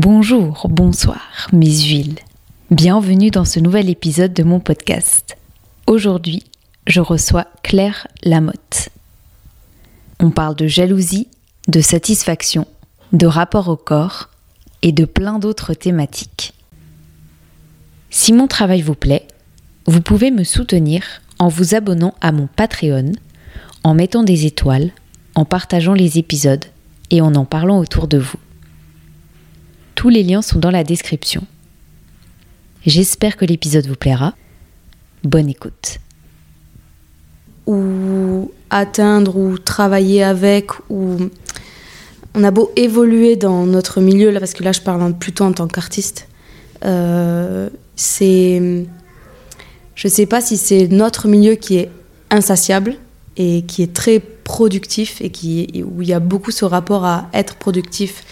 Bonjour, bonsoir, mes huiles. Bienvenue dans ce nouvel épisode de mon podcast. Aujourd'hui, je reçois Claire Lamotte. On parle de jalousie, de satisfaction, de rapport au corps et de plein d'autres thématiques. Si mon travail vous plaît, vous pouvez me soutenir en vous abonnant à mon Patreon, en mettant des étoiles, en partageant les épisodes et en en parlant autour de vous. Tous les liens sont dans la description. J'espère que l'épisode vous plaira. Bonne écoute. Ou atteindre ou travailler avec ou on a beau évoluer dans notre milieu là parce que là je parle plutôt en tant qu'artiste euh, c'est je sais pas si c'est notre milieu qui est insatiable et qui est très productif et qui où il y a beaucoup ce rapport à être productif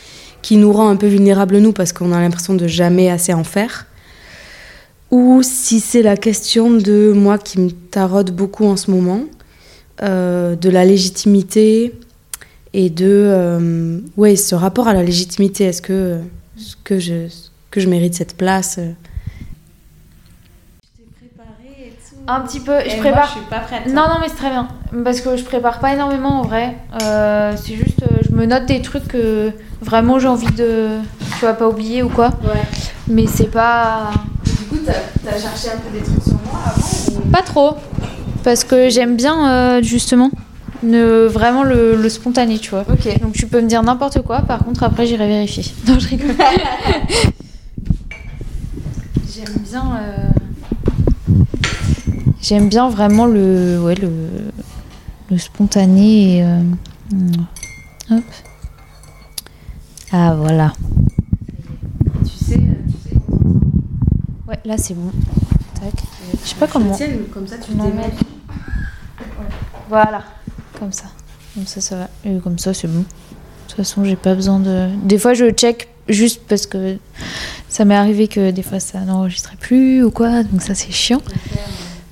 qui nous rend un peu vulnérables nous parce qu'on a l'impression de jamais assez en faire ou si c'est la question de moi qui me taraude beaucoup en ce moment euh, de la légitimité et de euh, ouais ce rapport à la légitimité est-ce que que je que je mérite cette place euh? Un petit peu, je prépare. je suis pas prête. Non, non, mais c'est très bien. Parce que je prépare pas énormément en vrai. Euh, c'est juste, me note des trucs que vraiment j'ai envie de. Tu vas pas oublier ou quoi. Ouais. Mais c'est pas. Du coup, t'as as cherché un peu des trucs sur moi avant ou... Pas trop. Parce que j'aime bien euh, justement ne, vraiment le, le spontané, tu vois. Ok. Donc tu peux me dire n'importe quoi, par contre après j'irai vérifier. Non, je rigole. J'aime bien. euh, J'aime bien vraiment le, ouais, le, le spontané. Et, euh, hop. Ah voilà. Tu sais, euh, tu sais Ouais, là c'est bon. Tac. Je sais pas comment. Comme ça, tu Non. Voilà. Comme ça. Comme ça, ça va. Et comme ça, c'est bon. De toute façon, j'ai pas besoin de. Des fois, je check juste parce que ça m'est arrivé que des fois ça n'enregistrait plus ou quoi, donc ça c'est chiant.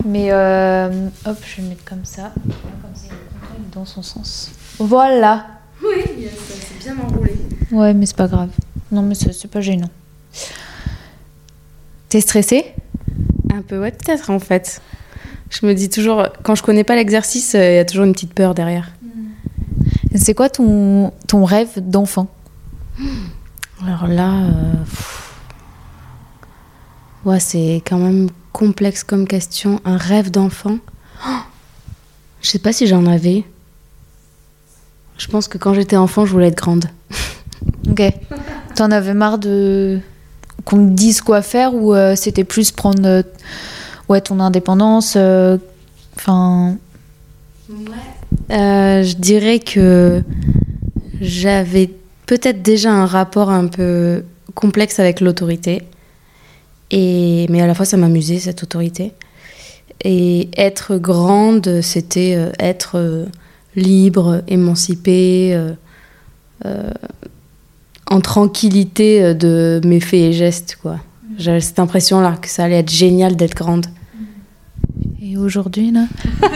Mais euh, hop, je vais le mettre comme ça. Comme ça, il est dans son sens. Voilà. Oui, yes, c'est bien enroulé. Ouais, mais c'est pas grave. Non, mais c'est pas gênant. T'es stressée? Un peu ouais peut-être en fait. Je me dis toujours quand je connais pas l'exercice euh, il y a toujours une petite peur derrière. C'est quoi ton, ton rêve d'enfant? Alors là euh, ouais c'est quand même complexe comme question. Un rêve d'enfant? Oh je sais pas si j'en avais. Je pense que quand j'étais enfant je voulais être grande Ok. T'en avais marre de qu'on te dise quoi faire ou euh, c'était plus prendre euh, ouais ton indépendance euh, enfin Euh, je dirais que j'avais peut-être déjà un rapport un peu complexe avec l'autorité. Et, mais à la fois, ça m'amusait, cette autorité. Et être grande, c'était être libre, émancipée, euh, euh, en tranquillité euh, de mes faits et gestes. quoi. J'avais cette impression-là que ça allait être génial d'être grande. et aujourd'hui là?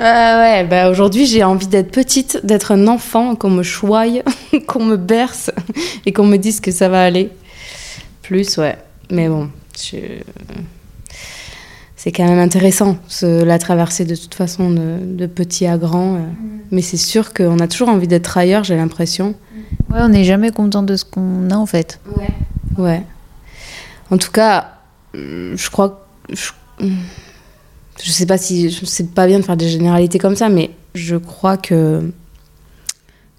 Euh, ouais, bah aujourd'hui j'ai envie d'être petite, d'être un enfant, qu'on me choye, qu'on me berce et qu'on me dise que ça va aller. Plus, ouais. Mais bon, je- c'est quand même intéressant ce- la traversée de toute façon de, de petit à grand. euh. Mais c'est sûr qu'on a toujours envie d'être ailleurs, j'ai l'impression. Ouais on n'est jamais content de ce qu'on a en fait Ouais. En tout cas, euh, je crois. que- Je, je sais pas si. Sais pas bien de faire des généralités comme ça, mais je crois que.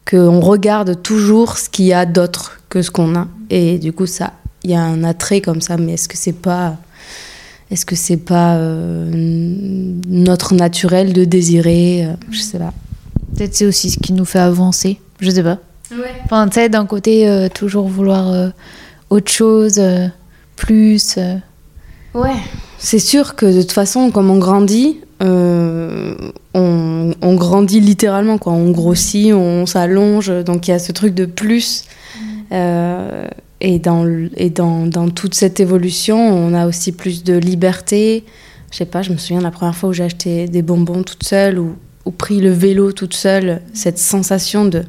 qu'on regarde toujours ce qu'il y a d'autre que ce qu'on a. Et du coup, ça. Il y a un attrait comme ça, mais est-ce que c'est pas. Est-ce que c'est pas euh, notre naturel de désirer euh, Je sais pas. peut-être c'est aussi ce qui nous fait avancer je sais pas Ouais. enfin tu sais d'un côté euh, toujours vouloir euh, autre chose euh, plus euh. Ouais. C'est sûr que de toute façon, comme on grandit, euh, on, on grandit littéralement, quoi. On grossit, on s'allonge, donc il y a ce truc de plus. Euh, et dans, et dans, dans toute cette évolution, on a aussi plus de liberté. Je sais pas, je me souviens de la première fois où j'ai acheté des bonbons toute seule ou, ou pris le vélo toute seule, cette sensation de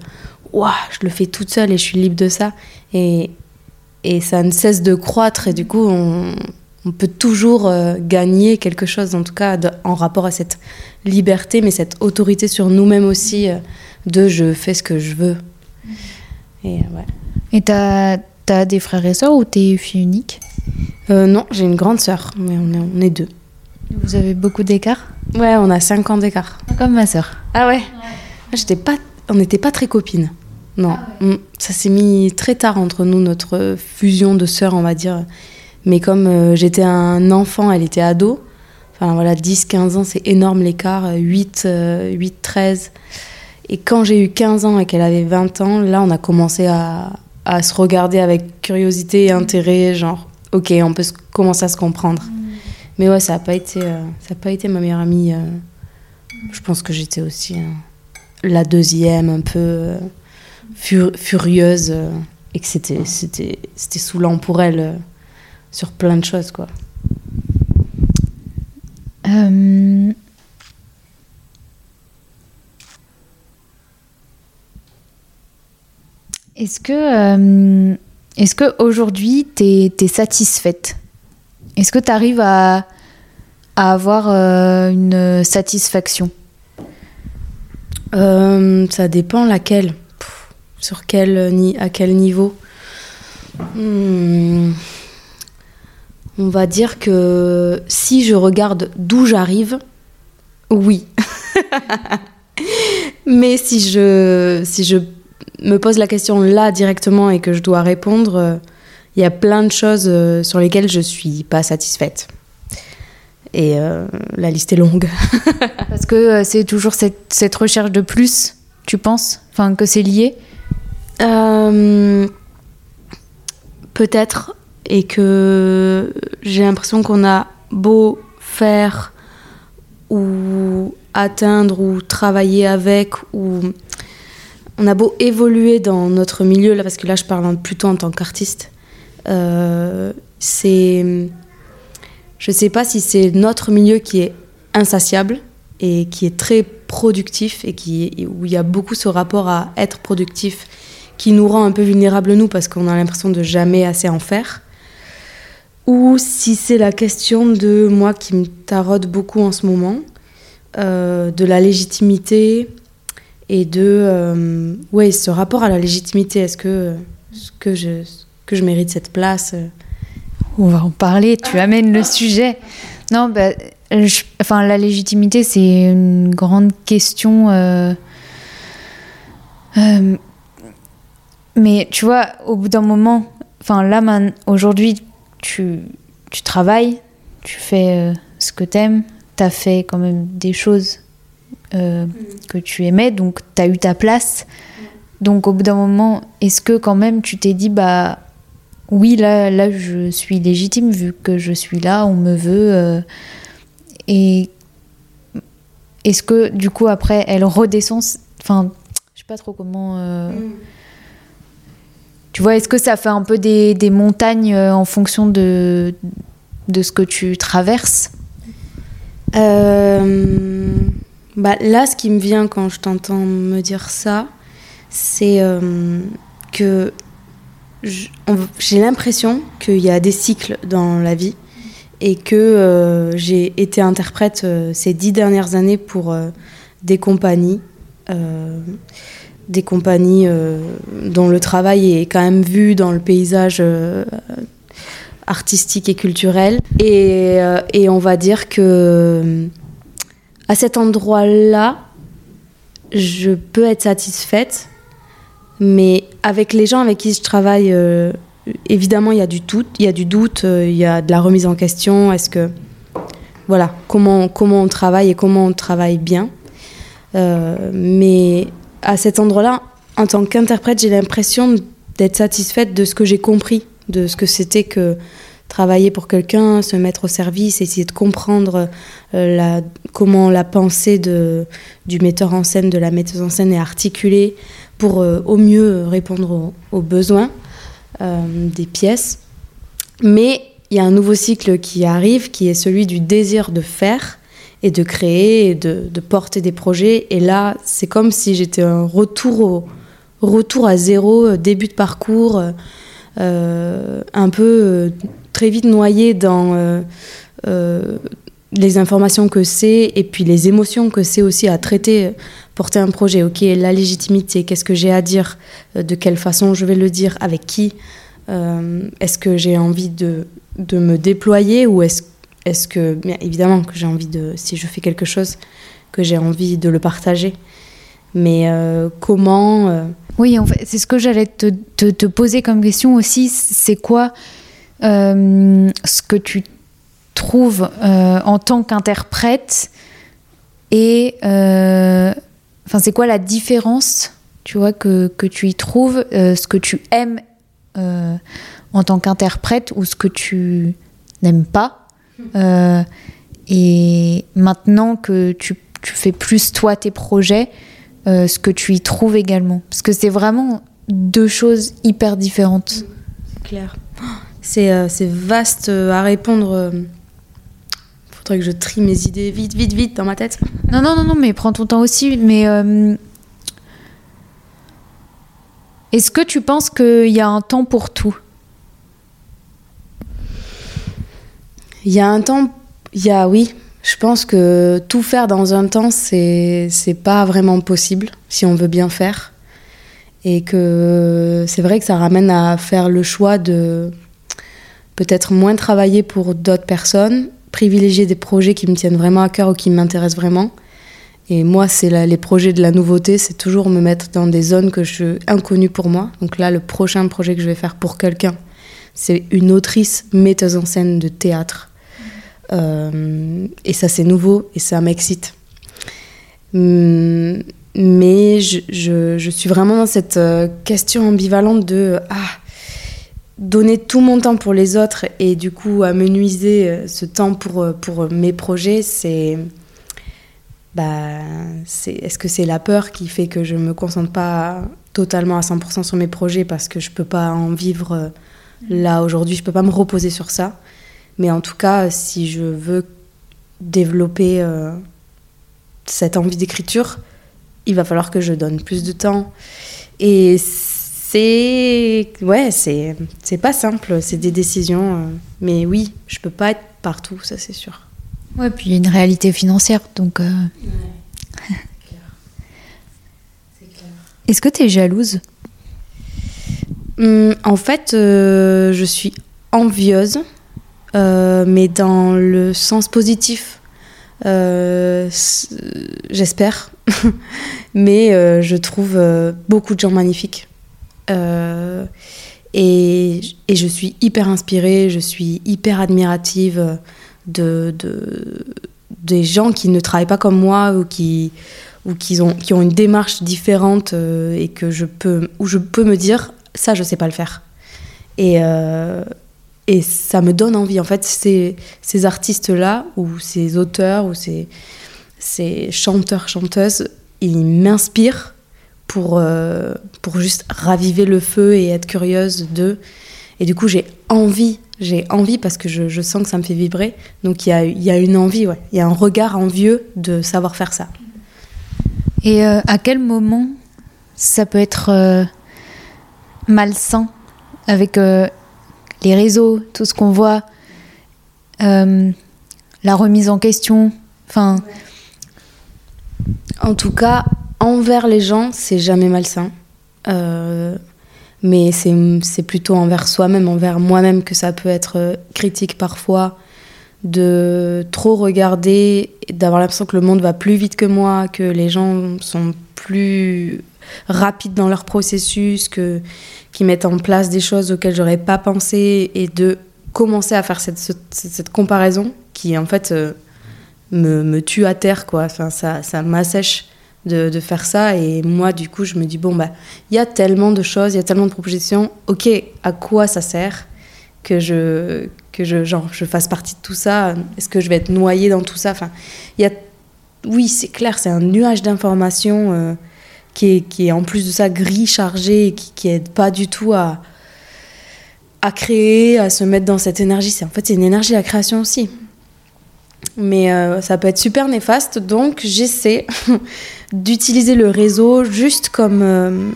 waouh, je le fais toute seule et je suis libre de ça. Et, et ça ne cesse de croître et du coup, on, on peut toujours euh, gagner quelque chose, en tout cas de- en rapport à cette liberté, mais cette autorité sur nous-mêmes aussi, euh, de je fais ce que je veux. Et euh, ouais. Et t'as as des frères et sœurs ou t'es fille unique? Euh, non, j'ai une grande sœur, mais on est, on est deux. Vous avez beaucoup d'écart? Ouais, on a 5 ans d'écart. Comme ma sœur. Ah ouais, J'étais pas, On n'était pas très copines. Non, Mm. ça s'est mis très tard entre nous, notre fusion de sœurs, on va dire. Mais comme euh, j'étais un enfant, elle était ado. Enfin voilà, 10-15 ans, c'est énorme l'écart. 8, euh, 8, 13. Et quand j'ai eu 15 ans et qu'elle avait 20 ans, là, on a commencé à, à se regarder avec curiosité et intérêt, genre, ok, on peut commencer à se comprendre. Mais ouais, ça n'a pas, été, euh, ça a pas été ma meilleure amie. euh. Je pense que j'étais aussi euh, la deuxième, un peu euh, fur- furieuse, et que c'était, c'était, c'était saoulant pour elle euh, sur plein de choses, quoi. Euh, Est-ce que, euh, est-ce que aujourd'hui t'es es satisfaite? Est-ce que tu arrives à, à avoir euh, une satisfaction? Ça dépend laquelle. Sur quel, ni- à quel niveau Hmm. On va dire que si je regarde d'où j'arrive, oui. Mais si je, si je me pose la question là directement et que je dois répondre, euh, il y a plein de choses euh, sur lesquelles je suis pas satisfaite. Et euh, la liste est longue. Parce que euh, c'est toujours cette, cette recherche de plus, tu penses? Enfin, que c'est lié? Euh, Peut-être, et que j'ai l'impression qu'on a beau faire ou atteindre ou travailler avec ou on a beau évoluer dans notre milieu là parce que là je parle plutôt en tant qu'artiste euh, c'est je sais pas si c'est notre milieu qui est insatiable et qui est très productif et qui où il y a beaucoup ce rapport à être productif qui nous rend un peu vulnérables nous parce qu'on a l'impression de jamais assez en faire ou si c'est la question de moi qui me taraude beaucoup en ce moment euh, de la légitimité et de euh, ouais ce rapport à la légitimité est-ce que est-ce que je que je mérite cette place euh, On va en parler, tu amènes le sujet. Non, bah, je- enfin, la légitimité, c'est une grande question. euh, mais tu vois, au bout d'un moment, enfin là, aujourd'hui, tu, tu travailles, tu fais euh, ce que t'aimes, t'as fait quand même des choses euh, que tu aimais, donc t'as eu ta place. Donc au bout d'un moment, est-ce que quand même tu t'es dit, bah oui, là, là, je suis légitime vu que je suis là, on me veut. euh, et est-ce que du coup après elle redescend Enfin, je sais pas trop comment. euh, Tu vois, est-ce que ça fait un peu des, des montagnes euh, en fonction de, de ce que tu traverses? Euh, bah, là, ce qui me vient quand je t'entends me dire ça, c'est euh, que j'ai l'impression qu'il y a des cycles dans la vie et que j'ai été interprète ces dix dernières années pour des compagnies. Des compagnies euh, dont le travail est quand même vu dans le paysage euh, artistique et culturel. Et, euh, et on va dire que à cet endroit-là, je peux être satisfaite, mais avec les gens avec qui je travaille, évidemment, il y a du doute, il y a du doute, il y a de la remise en question. Est-ce que voilà, comment comment on travaille et comment on travaille bien. Mais à cet endroit-là, en tant qu'interprète, j'ai l'impression d'être satisfaite de ce que j'ai compris, de ce que c'était que travailler pour quelqu'un, se mettre au service, essayer de comprendre euh, comment la pensée du metteur en scène, de la metteuse en scène est articulée pour euh, au mieux répondre aux, aux besoins euh, des pièces. Mais il y a un nouveau cycle qui arrive, qui est celui du désir de faire et de créer et de, porter des projets. Et là, c'est comme si j'étais un retour à zéro, euh, début de parcours, euh, euh, un peu très vite noyé dans les informations que c'est et puis les émotions que c'est aussi à traiter, porter un projet. Ok, la légitimité, qu'est-ce que j'ai à dire, de quelle façon je vais le dire, avec qui, est-ce que j'ai envie de, de me déployer ou est-ce est que, bien évidemment, que j'ai envie de, si je fais quelque chose, que j'ai envie de le partager. Mais euh, comment euh, Oui, en fait, c'est ce que j'allais te, poser comme question aussi. C'est quoi euh, ce que tu trouves en tant qu'interprète et enfin c'est quoi la différence, tu vois, que, que tu y trouves, ce que tu aimes en tant qu'interprète ou ce que tu n'aimes pas? Euh, et maintenant que tu, tu fais plus toi tes projets, euh, ce que tu y trouves également. Parce que c'est vraiment deux choses hyper différentes. clair. C'est euh, c'est vaste à répondre. Faudrait que je trie mes idées vite, vite, vite dans ma tête. Non, non, non, non, mais prends ton temps aussi. Mais est-ce que tu penses qu'il y a un temps pour tout? Il y a un temps, il y a oui. Je pense que tout faire dans un temps, c'est pas vraiment possible si on veut bien faire. Et que c'est vrai que ça ramène à faire le choix de peut-être moins travailler pour d'autres personnes, privilégier des projets qui me tiennent vraiment à cœur ou qui m'intéressent vraiment. Et moi, c'est les projets de la nouveauté, c'est toujours me mettre dans des zones que je inconnues pour moi. Donc là, le prochain projet que je vais faire pour quelqu'un, c'est une autrice metteuse en scène de théâtre. Euh, et ça, c'est nouveau et ça m'excite. Hum, Mais je, suis vraiment dans cette euh, question ambivalente de ah, donner tout mon temps pour les autres et du coup amenuiser euh, ce temps pour, euh, pour mes projets. Bah, c'est est-ce que c'est la peur qui fait que je me concentre pas totalement à 100% sur mes projets parce que je peux pas en vivre euh, là aujourd'hui, je peux pas me reposer sur ça. Mais en tout cas, si je veux développer euh, cette envie d'écriture, il va falloir que je donne plus de temps. Et c'est. Ouais, c'est c'est pas simple, c'est des décisions. euh, mais oui, je peux pas être partout, ça c'est sûr. Ouais, puis il y a une réalité financière. Donc, euh, est-ce que tu es jalouse? Hum, en fait, euh, je suis envieuse, euh, mais dans le sens positif. Euh, J'espère. mais euh, je trouve euh, beaucoup de gens magnifiques. Euh, et, et je suis hyper inspirée, je suis hyper admirative de, de- des gens qui ne travaillent pas comme moi ou qui, ou qui, ont, qui ont une démarche différente euh, et que je peux, où je peux me dire ça, je sais pas le faire. Et, euh, et ça me donne envie. En fait, ces, ces artistes-là, ou ces auteurs, ou ces, ces chanteurs, chanteuses, ils m'inspirent pour, euh, pour juste raviver le feu et être curieuse d'eux. Et du coup, j'ai envie, j'ai envie parce que je, je sens que ça me fait vibrer. Donc, il y a, y a une envie, ouais. Il y a un regard envieux de savoir faire ça. Et euh, à quel moment ça peut être euh, malsain avec les réseaux, tout ce qu'on voit, euh, la remise en question Enfin, En tout cas, envers les gens, c'est jamais malsain. Euh, mais c'est plutôt envers soi-même, envers moi-même que ça peut être euh, critique parfois, de trop regarder, d'avoir l'impression que le monde va plus vite que moi, que les gens sont plus rapides dans leur processus, que qui mettent en place des choses auxquelles j'aurais pas pensé, et de commencer à faire cette, cette, comparaison qui en fait euh, me, me tue à terre, quoi. Enfin, ça, ça m'assèche de, de faire ça. Et moi, du coup, je me dis, bon, bah, il y a tellement de choses, il y a tellement de propositions. Ok, à quoi ça sert que je, que je, genre, je fasse partie de tout ça? Est-ce que je vais être noyée dans tout ça? Enfin, il y a... Oui, c'est clair, c'est un nuage d'informations euh, qui, est, en plus de ça gris, chargé, qui, qui aide pas du tout à, à créer, à se mettre dans cette énergie. C'est en fait c'est une énergie la création aussi. Mais euh, ça peut être super néfaste, donc j'essaie d'utiliser le réseau juste comme, euh,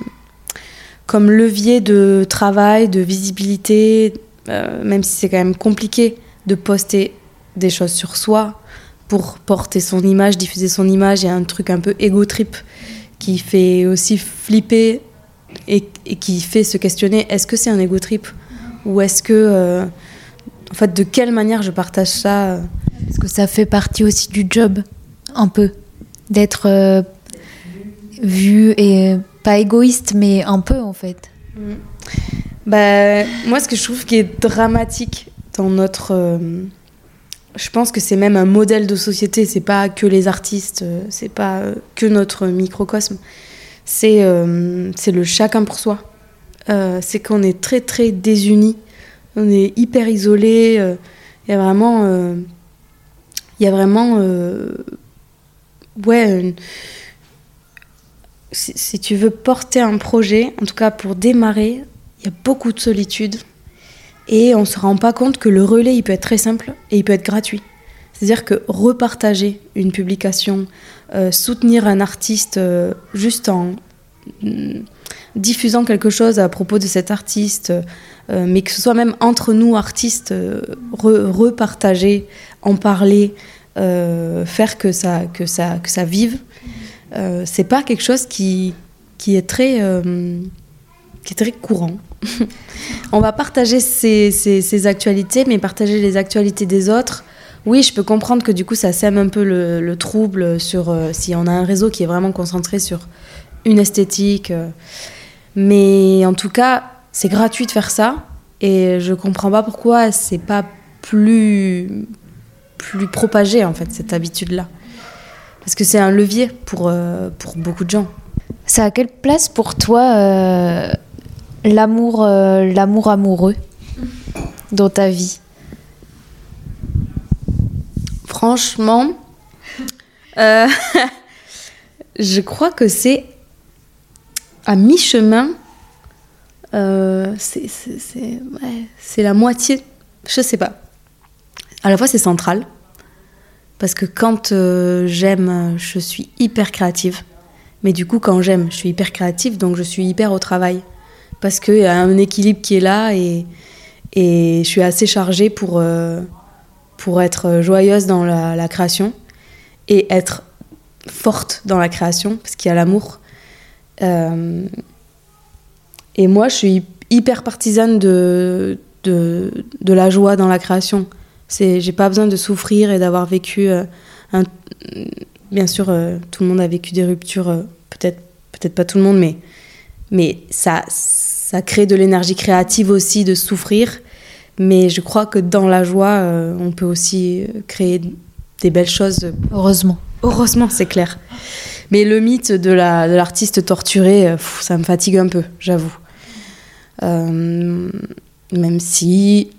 comme levier de travail, de visibilité, euh, même si c'est quand même compliqué de poster des choses sur soi pour porter son image, diffuser son image. Il y a un truc un peu ego trip qui fait aussi flipper et, et qui fait se questionner est-ce que c'est un ego trip ou est-ce que euh, en fait de quelle manière je partage ça euh, Parce que ça fait partie aussi du job, un peu, d'être euh, vu et pas égoïste, mais un peu en fait? Bah, moi, ce que je trouve qui est dramatique dans notre. Je pense que c'est même un modèle de société, c'est pas que les artistes, euh, c'est pas euh, que notre microcosme. C'est euh, le chacun pour soi. Euh, c'est qu'on est très très désunis, on est hyper isolés. euh, Il y a vraiment. Il y a vraiment. ouais. si tu veux porter un projet, en tout cas pour démarrer, il y a beaucoup de solitude. Et on ne se rend pas compte que le relais, il peut être très simple et il peut être gratuit. C'est-à-dire que repartager une publication, euh, soutenir un artiste euh, juste en mm, diffusant quelque chose à propos de cet artiste, euh, mais que ce soit même entre nous artistes, re- repartager, en parler, faire que ça, que ça, que ça vive, c'est pas quelque chose qui, qui est très, qui est très courant. On va partager ses- ses actualités, mais partager les actualités des autres. Oui, je peux comprendre que du coup, ça sème un peu le, le trouble sur euh, si on a un réseau qui est vraiment concentré sur une esthétique. euh. mais en tout cas, c'est gratuit de faire ça. Et je comprends pas pourquoi c'est pas plus, plus propagé, en fait, cette habitude-là. Parce que c'est un levier pour, euh, pour beaucoup de gens. Ça a quelle place pour toi l'amour, euh, l'amour amoureux dans ta vie Franchement, euh, je crois que c'est à mi-chemin. euh, c'est ouais, la moitié. Je sais pas. À la fois, c'est central. Parce que quand j'aime, je suis hyper créative. Mais du coup, quand j'aime, je suis hyper créative, donc je suis hyper au travail. Parce qu'il y a un équilibre qui est là et, et je suis assez chargée pour, euh, pour être joyeuse dans la, création et être forte dans la création, parce qu'il y a l'amour. Euh, et moi, je suis hyper partisane de, de, de la joie dans la création. J'ai pas besoin de souffrir et d'avoir vécu euh, bien sûr, tout le monde a vécu des ruptures, peut-être, peut-être pas tout le monde, mais, mais ça, ça crée de l'énergie créative aussi de souffrir. Mais je crois que dans la joie, euh, on peut aussi euh, créer des belles choses. Heureusement. Heureusement, c'est clair. Mais le mythe de, la, de l'artiste torturé, euh, pff, ça me fatigue un peu, j'avoue. Euh, même si.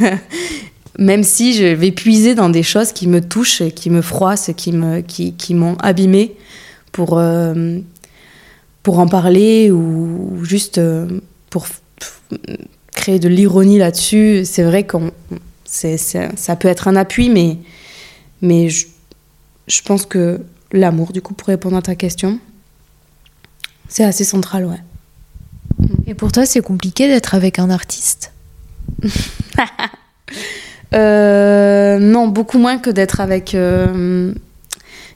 même si je vais puiser dans des choses qui me touchent, qui me froissent, qui, me, qui, qui m'ont abîmée pour, euh, pour en parler ou juste euh, pour créer de l'ironie là-dessus. C'est vrai c'est- ça peut être un appui, mais, mais je, je pense que l'amour, du coup, pour répondre à ta question, c'est assez central, ouais. Et pour toi, c'est compliqué d'être avec un artiste? Euh, non, beaucoup moins que d'être avec. euh,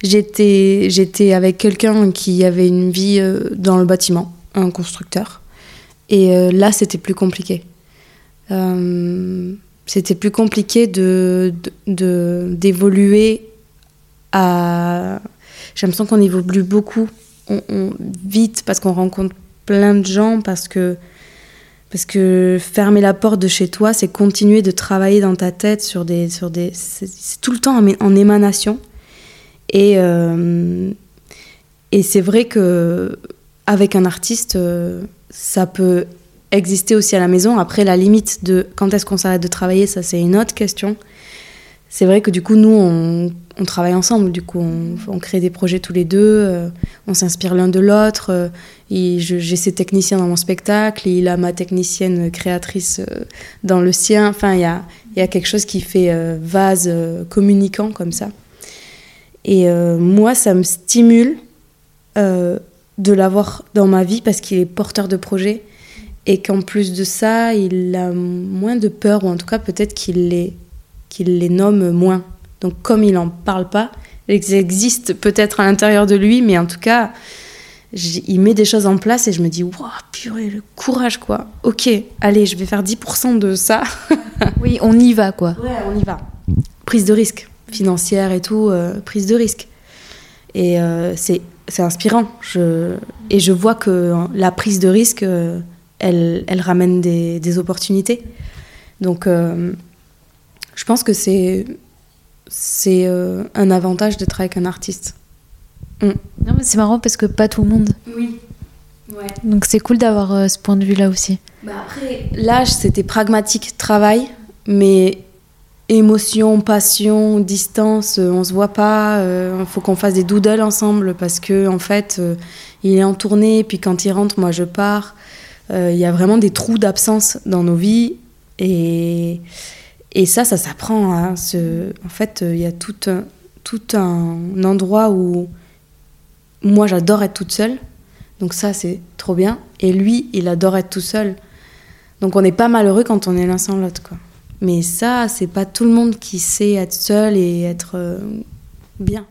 j'étais, j'étais avec quelqu'un qui avait une vie euh, dans le bâtiment, un constructeur. Et euh, là, c'était plus compliqué. Euh, c'était plus compliqué de, d'évoluer à. J'ai l'impression qu'on évolue beaucoup vite parce qu'on rencontre plein de gens, parce que parce que fermer la porte de chez toi, c'est continuer de travailler dans ta tête sur des. Sur des c'est, tout le temps en émanation. Et, euh, et c'est vrai que avec un artiste, euh, ça peut exister aussi à la maison. Après, la limite de quand est-ce qu'on s'arrête de travailler, ça c'est une autre question. C'est vrai que du coup, nous, on, travaille ensemble. Du coup, on, crée des projets tous les deux. euh, on s'inspire l'un de l'autre. j'ai ses techniciens dans mon spectacle, il a ma technicienne créatrice dans le sien. Enfin, il y a, y a quelque chose qui fait vase communicant comme ça. Et euh, moi, ça me stimule euh, de l'avoir dans ma vie parce qu'il est porteur de projets et qu'en plus de ça, il a moins de peur, ou en tout cas peut-être qu'il les, qu'il les nomme moins. Donc comme il n'en parle pas, ils existent peut-être à l'intérieur de lui, mais en tout cas, il met des choses en place et je me dis, waouh, purée, le courage quoi. Ok, allez, je vais faire 10% de ça. oui, on y va quoi. Ouais, on y va. Prise de risque financière et tout, euh, prise de risque. Et euh, c'est inspirant. Je, et je vois que la prise de risque, euh, elle, elle, ramène des, des, opportunités. Donc, je pense que c'est c'est un avantage de travailler avec un artiste. Mm. Non, mais c'est marrant parce que pas tout le monde. Oui. Ouais. Donc c'est cool d'avoir ce point de vue-là aussi. Bah après, l'âge, c'était pragmatique, travail, mais émotion, passion, distance, euh, on se voit pas. Il euh, faut qu'on fasse des doodles ensemble parce que en fait, euh, il est en tournée. Puis quand il rentre, moi je pars. Il y a vraiment des trous d'absence dans nos vies et et ça, ça s'apprend. Hein, en fait, il y a tout un, tout un endroit où moi j'adore être toute seule. Donc ça, c'est trop bien. Et lui, il adore être tout seul. Donc on n'est pas malheureux quand on est l'un sans l'autre, quoi. Mais ça, c'est pas tout le monde qui sait être seul et être euh, bien.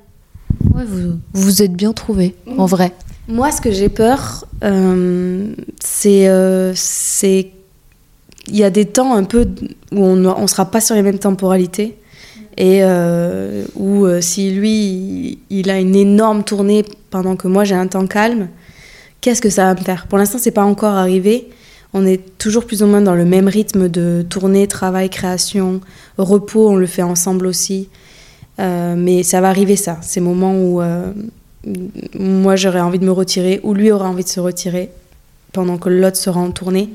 Ouais, vous vous êtes bien trouvé, en vrai. Moi, ce que j'ai peur, euh, c'est euh, c'est il y a des temps un peu où on ne sera pas sur les mêmes temporalités et où si lui il a une énorme tournée pendant que moi j'ai un temps calme, qu'est-ce que ça va me faire? Pour l'instant, c'est pas encore arrivé, on est toujours plus ou moins dans le même rythme de tournée, travail, création, repos, on le fait ensemble aussi. Euh, mais ça va arriver ça, ces moments où euh, moi j'aurais envie de me retirer, ou lui aura envie de se retirer pendant que l'autre sera en tournée.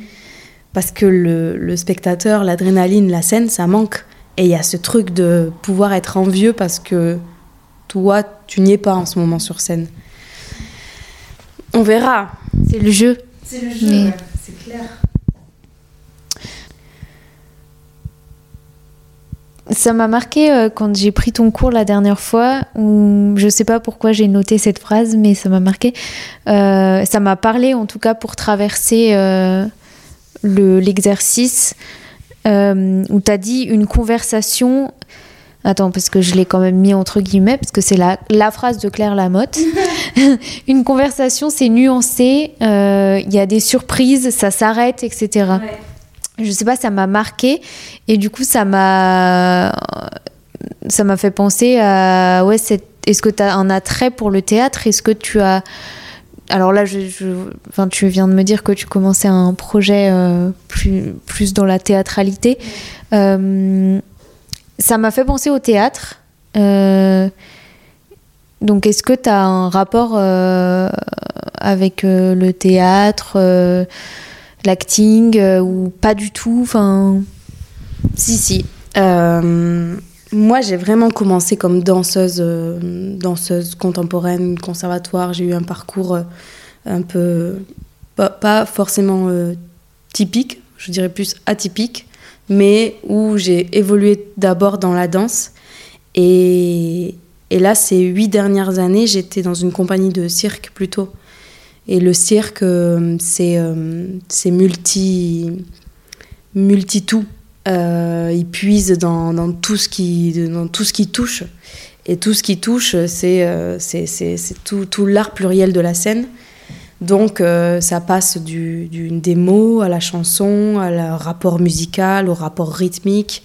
Parce que le, spectateur, l'adrénaline, la scène, ça manque. Et il y a ce truc de pouvoir être envieux parce que toi, tu n'y es pas en ce moment sur scène. On verra. C'est le jeu. C'est le jeu c'est clair. Ça m'a marqué euh, quand j'ai pris ton cours la dernière fois, où je sais pas pourquoi j'ai noté cette phrase, mais ça m'a marqué. Euh, ça m'a parlé en tout cas pour traverser euh, l'exercice où tu as dit une conversation Attends, parce que je l'ai quand même mis entre guillemets, parce que c'est la, la phrase de Claire Lamotte. une conversation, c'est nuancé, euh, il y a des surprises, ça s'arrête, etc. Ouais. Je sais pas, ça m'a marqué. Et du coup, ça m'a. Ça m'a fait penser à. Ouais, est-ce que tu as un attrait pour le théâtre? Est-ce que tu as. Alors là, je, enfin, tu viens de me dire que tu commençais un projet euh, plus, plus dans la théâtralité. Euh, ça m'a fait penser au théâtre. Euh, donc, est-ce que tu as un rapport euh, avec euh, le théâtre, l'acting, ou pas du tout? Enfin... Si, si. moi, j'ai vraiment commencé comme danseuse, danseuse contemporaine, conservatoire. J'ai eu un parcours un peu, pas, pas forcément typique, je dirais plus atypique mais où j'ai évolué d'abord dans la danse. Et, et là, ces huit dernières années, j'étais dans une compagnie de cirque plutôt. Et le cirque, euh, c'est euh, c'est multi, multi tout. Euh, il puise dans, dans, tout ce qui, dans tout ce qui touche. Et tout ce qui touche, c'est c'est tout, tout l'art pluriel de la scène. Donc euh, ça passe du, du, des mots à la chanson, à la rapport musical, au rapport rythmique.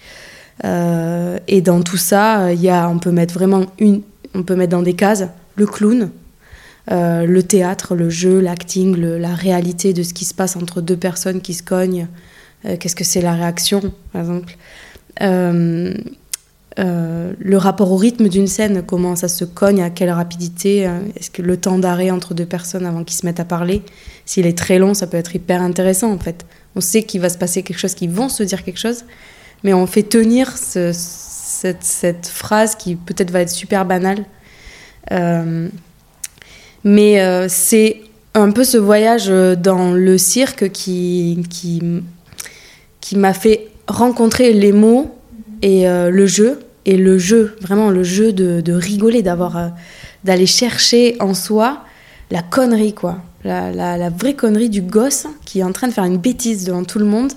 Euh, et dans tout ça, il y a, on peut mettre vraiment une, on peut mettre dans des cases le clown, euh, le théâtre, le jeu, l'acting, la réalité de ce qui se passe entre deux personnes qui se cognent. Qu'est-ce que c'est la réaction, par exemple euh, le rapport au rythme d'une scène, comment ça se cogne, à quelle rapidité, euh, est-ce que le temps d'arrêt entre deux personnes avant qu'ils se mettent à parler, s'il est très long, ça peut être hyper intéressant en fait. On sait qu'il va se passer quelque chose, qu'ils vont se dire quelque chose, mais on fait tenir cette, phrase qui peut-être va être super banale. Euh, mais c'est un peu ce voyage dans le cirque qui, qui, qui m'a fait rencontrer les mots et le jeu et le jeu, vraiment le jeu de, rigoler, d'avoir, euh, d'aller chercher en soi la connerie, quoi. La, vraie connerie du gosse qui est en train de faire une bêtise devant tout le monde.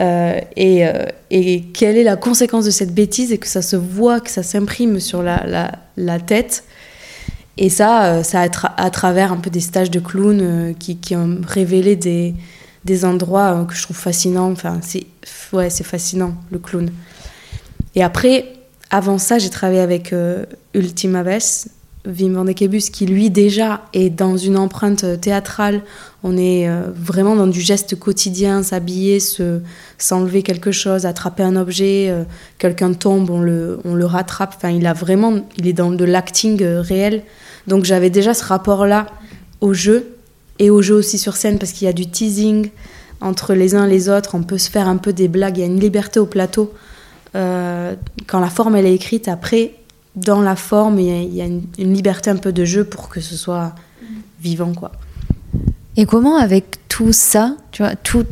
Euh, et, euh, et quelle est la conséquence de cette bêtise et que ça se voit, que ça s'imprime sur la, tête. Et ça, ça à, tra- à travers un peu des stages de clown euh, qui, ont révélé des, endroits que je trouve fascinants. Enfin, c'est ouais, c'est fascinant, le clown. Et après, avant ça, j'ai travaillé avec euh, Ultima Ves, Wim van de Kebus, qui lui déjà est dans une empreinte euh, théâtrale. On est euh, vraiment dans du geste quotidien, s'habiller, se, s'enlever quelque chose, attraper un objet, quelqu'un tombe, on le, on le rattrape. Enfin, il a vraiment, il est dans de l'acting réel. Donc j'avais déjà ce rapport-là au jeu et au jeu aussi sur scène parce qu'il y a du teasing entre les uns et les autres. On peut se faire un peu des blagues. Il y a une liberté au plateau. Euh, quand la forme elle est écrite, après, dans la forme, il y a, une, liberté un peu de jeu pour que ce soit vivant, quoi. Et comment avec tout ça, tu vois, tout,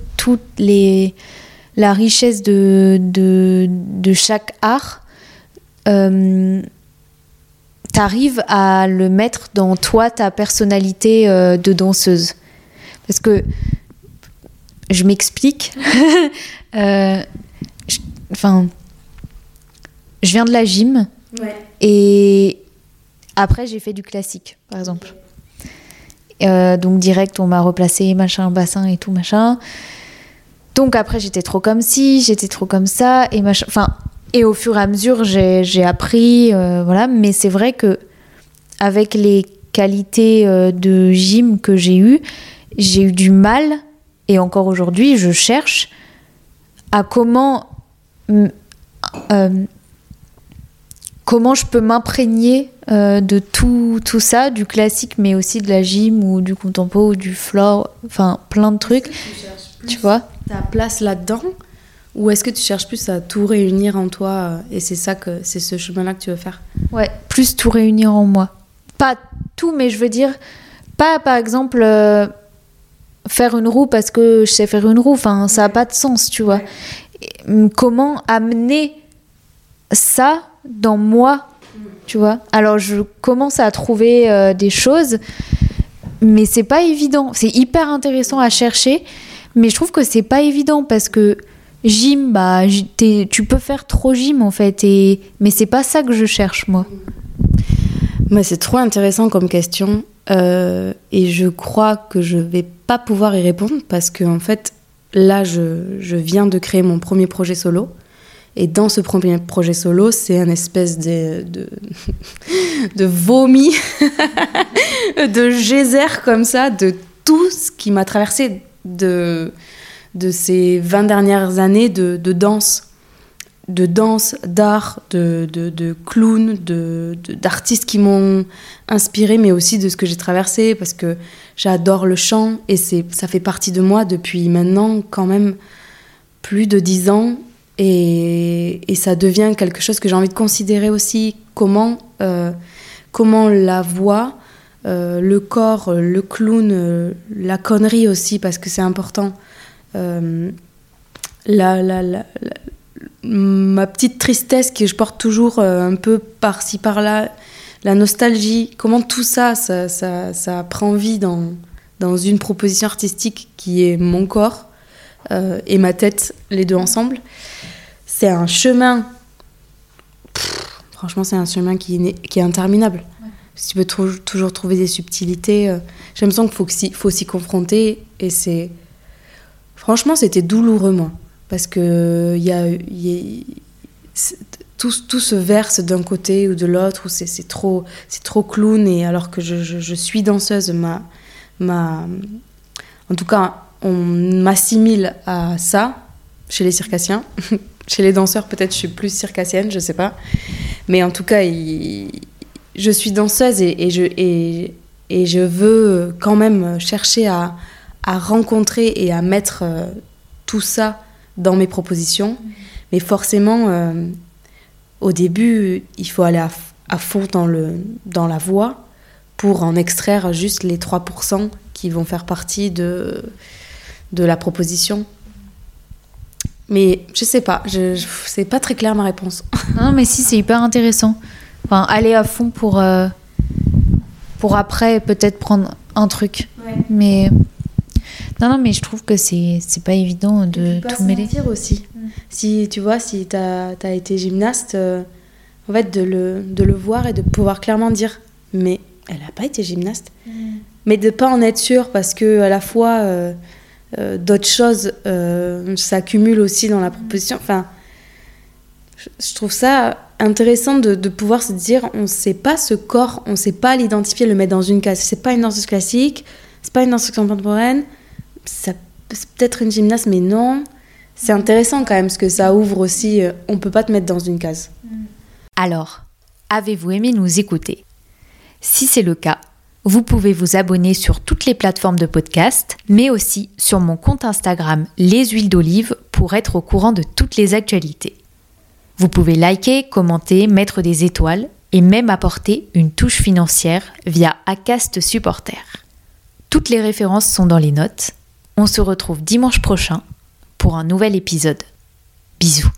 la richesse de, de, chaque art, euh, t'arrives à le mettre dans toi, ta personnalité euh, de danseuse? Parce que je m'explique. Euh, je- viens de la gym et après j'ai fait du classique, par exemple. Euh, donc direct, on m'a replacé machin, bassin et tout machin. Donc après, j'étais trop comme ci, j'étais trop comme ça et machin. Enfin, et au fur et à mesure, j'ai appris, euh, voilà. Mais c'est vrai que avec les qualités euh, de gym que j'ai eues, j'ai eu du mal et encore aujourd'hui, je cherche à comment comment je peux m'imprégner euh, de tout, tout ça, du classique, mais aussi de la gym ou du contempo ou du floor, enfin plein de trucs, tu vois? Ta place là-dedans? Ou est-ce que tu cherches plus à tout réunir en toi euh, et c'est ça que c'est ce chemin-là que tu veux faire? Ouais, plus tout réunir en moi. Pas tout, mais je veux dire, pas par exemple euh, faire une roue parce que je sais faire une roue, enfin ça n'a pas de sens, tu vois. Et, hum, comment amener ça dans moi, tu vois. Alors je commence à trouver euh, des choses, mais c'est pas évident. C'est hyper intéressant à chercher, mais je trouve que c'est pas évident parce que gym, bah, tu peux faire trop gym en fait, et... mais c'est pas ça que je cherche moi. Mais c'est trop intéressant comme question euh, et je crois que je vais pas pouvoir y répondre parce que en fait là je viens de créer mon premier projet solo et dans ce premier projet solo c'est un espèce de, de, vomi de geyser comme ça de tout ce qui m'a traversé de, de ces 20 dernières années de, de danse de danse, d'art, de, de, de d'artistes qui m'ont inspiré, mais aussi de ce que j'ai traversé, parce que j'adore le chant et ça fait partie de moi depuis maintenant quand même plus de dix ans. Et, ça devient quelque chose que j'ai envie de considérer aussi, comment, euh, comment la voix, euh, le corps, le clown, euh, la connerie aussi, parce que c'est important. La, ma petite tristesse que je porte toujours un peu par-ci par-là, la nostalgie, comment tout ça, ça, ça, ça prend vie dans, dans une proposition artistique qui est mon corps et ma tête, les deux ensemble. C'est un chemin, Pff, franchement, c'est un chemin qui, est interminable. Si tu peux toujours trouver des subtilités, euh, j'ai l'impression qu'il faut, que s'y- faut s'y confronter et c'est. Franchement, c'était douloureux, moi. Parce que il y a, y a- tout, tout se verse d'un côté ou de l'autre, ou c'est trop, trop clown, et alors que je, je- je suis danseuse, ma, ma, en tout cas, on m'assimile à ça chez les circassiens. chez les danseurs, peut-être je suis plus circassienne, je sais pas. Mais en tout cas, je suis danseuse et, je, veux quand même chercher à, rencontrer et à mettre euh, tout ça dans mes propositions. Mais forcément, euh, au début, il faut aller à, fond dans, la voix pour en extraire juste les 3% qui vont faire partie de la proposition. Mais je sais pas, je, je- c'est pas très clair ma réponse. Non, mais si, c'est hyper intéressant. Enfin, aller à fond pour, euh, pour après peut-être prendre un truc. Mais non, non, mais je trouve que c'est c'est pas évident de Pas tout mêler. mentir aussi. Si tu vois, si tu as, été gymnaste, euh, en fait, de le, de le voir et de pouvoir clairement dire, mais elle n'a pas été gymnaste. Mais de pas en être sûr parce que à la fois euh, euh, d'autres choses euh, s'accumulent aussi dans la proposition. Enfin, je, trouve ça intéressant de, pouvoir se dire, on ne sait pas ce corps, on ne sait pas l'identifier, le mettre dans une case. C'est pas une danseuse classique, c'est pas une danseuse contemporaine, c'est peut-être une gymnaste, mais non. C'est intéressant quand même, parce que ça ouvre aussi. euh, on peut pas te mettre dans une case. Alors, avez-vous aimé nous écouter? Si c'est le cas, vous pouvez vous abonner sur toutes les plateformes de podcast, mais aussi sur mon compte Instagram Les Huiles d'Olive pour être au courant de toutes les actualités. Vous pouvez liker, commenter, mettre des étoiles et même apporter une touche financière via Acast Supporter. Toutes les références sont dans les notes. On se retrouve dimanche prochain pour un nouvel épisode. Bisous.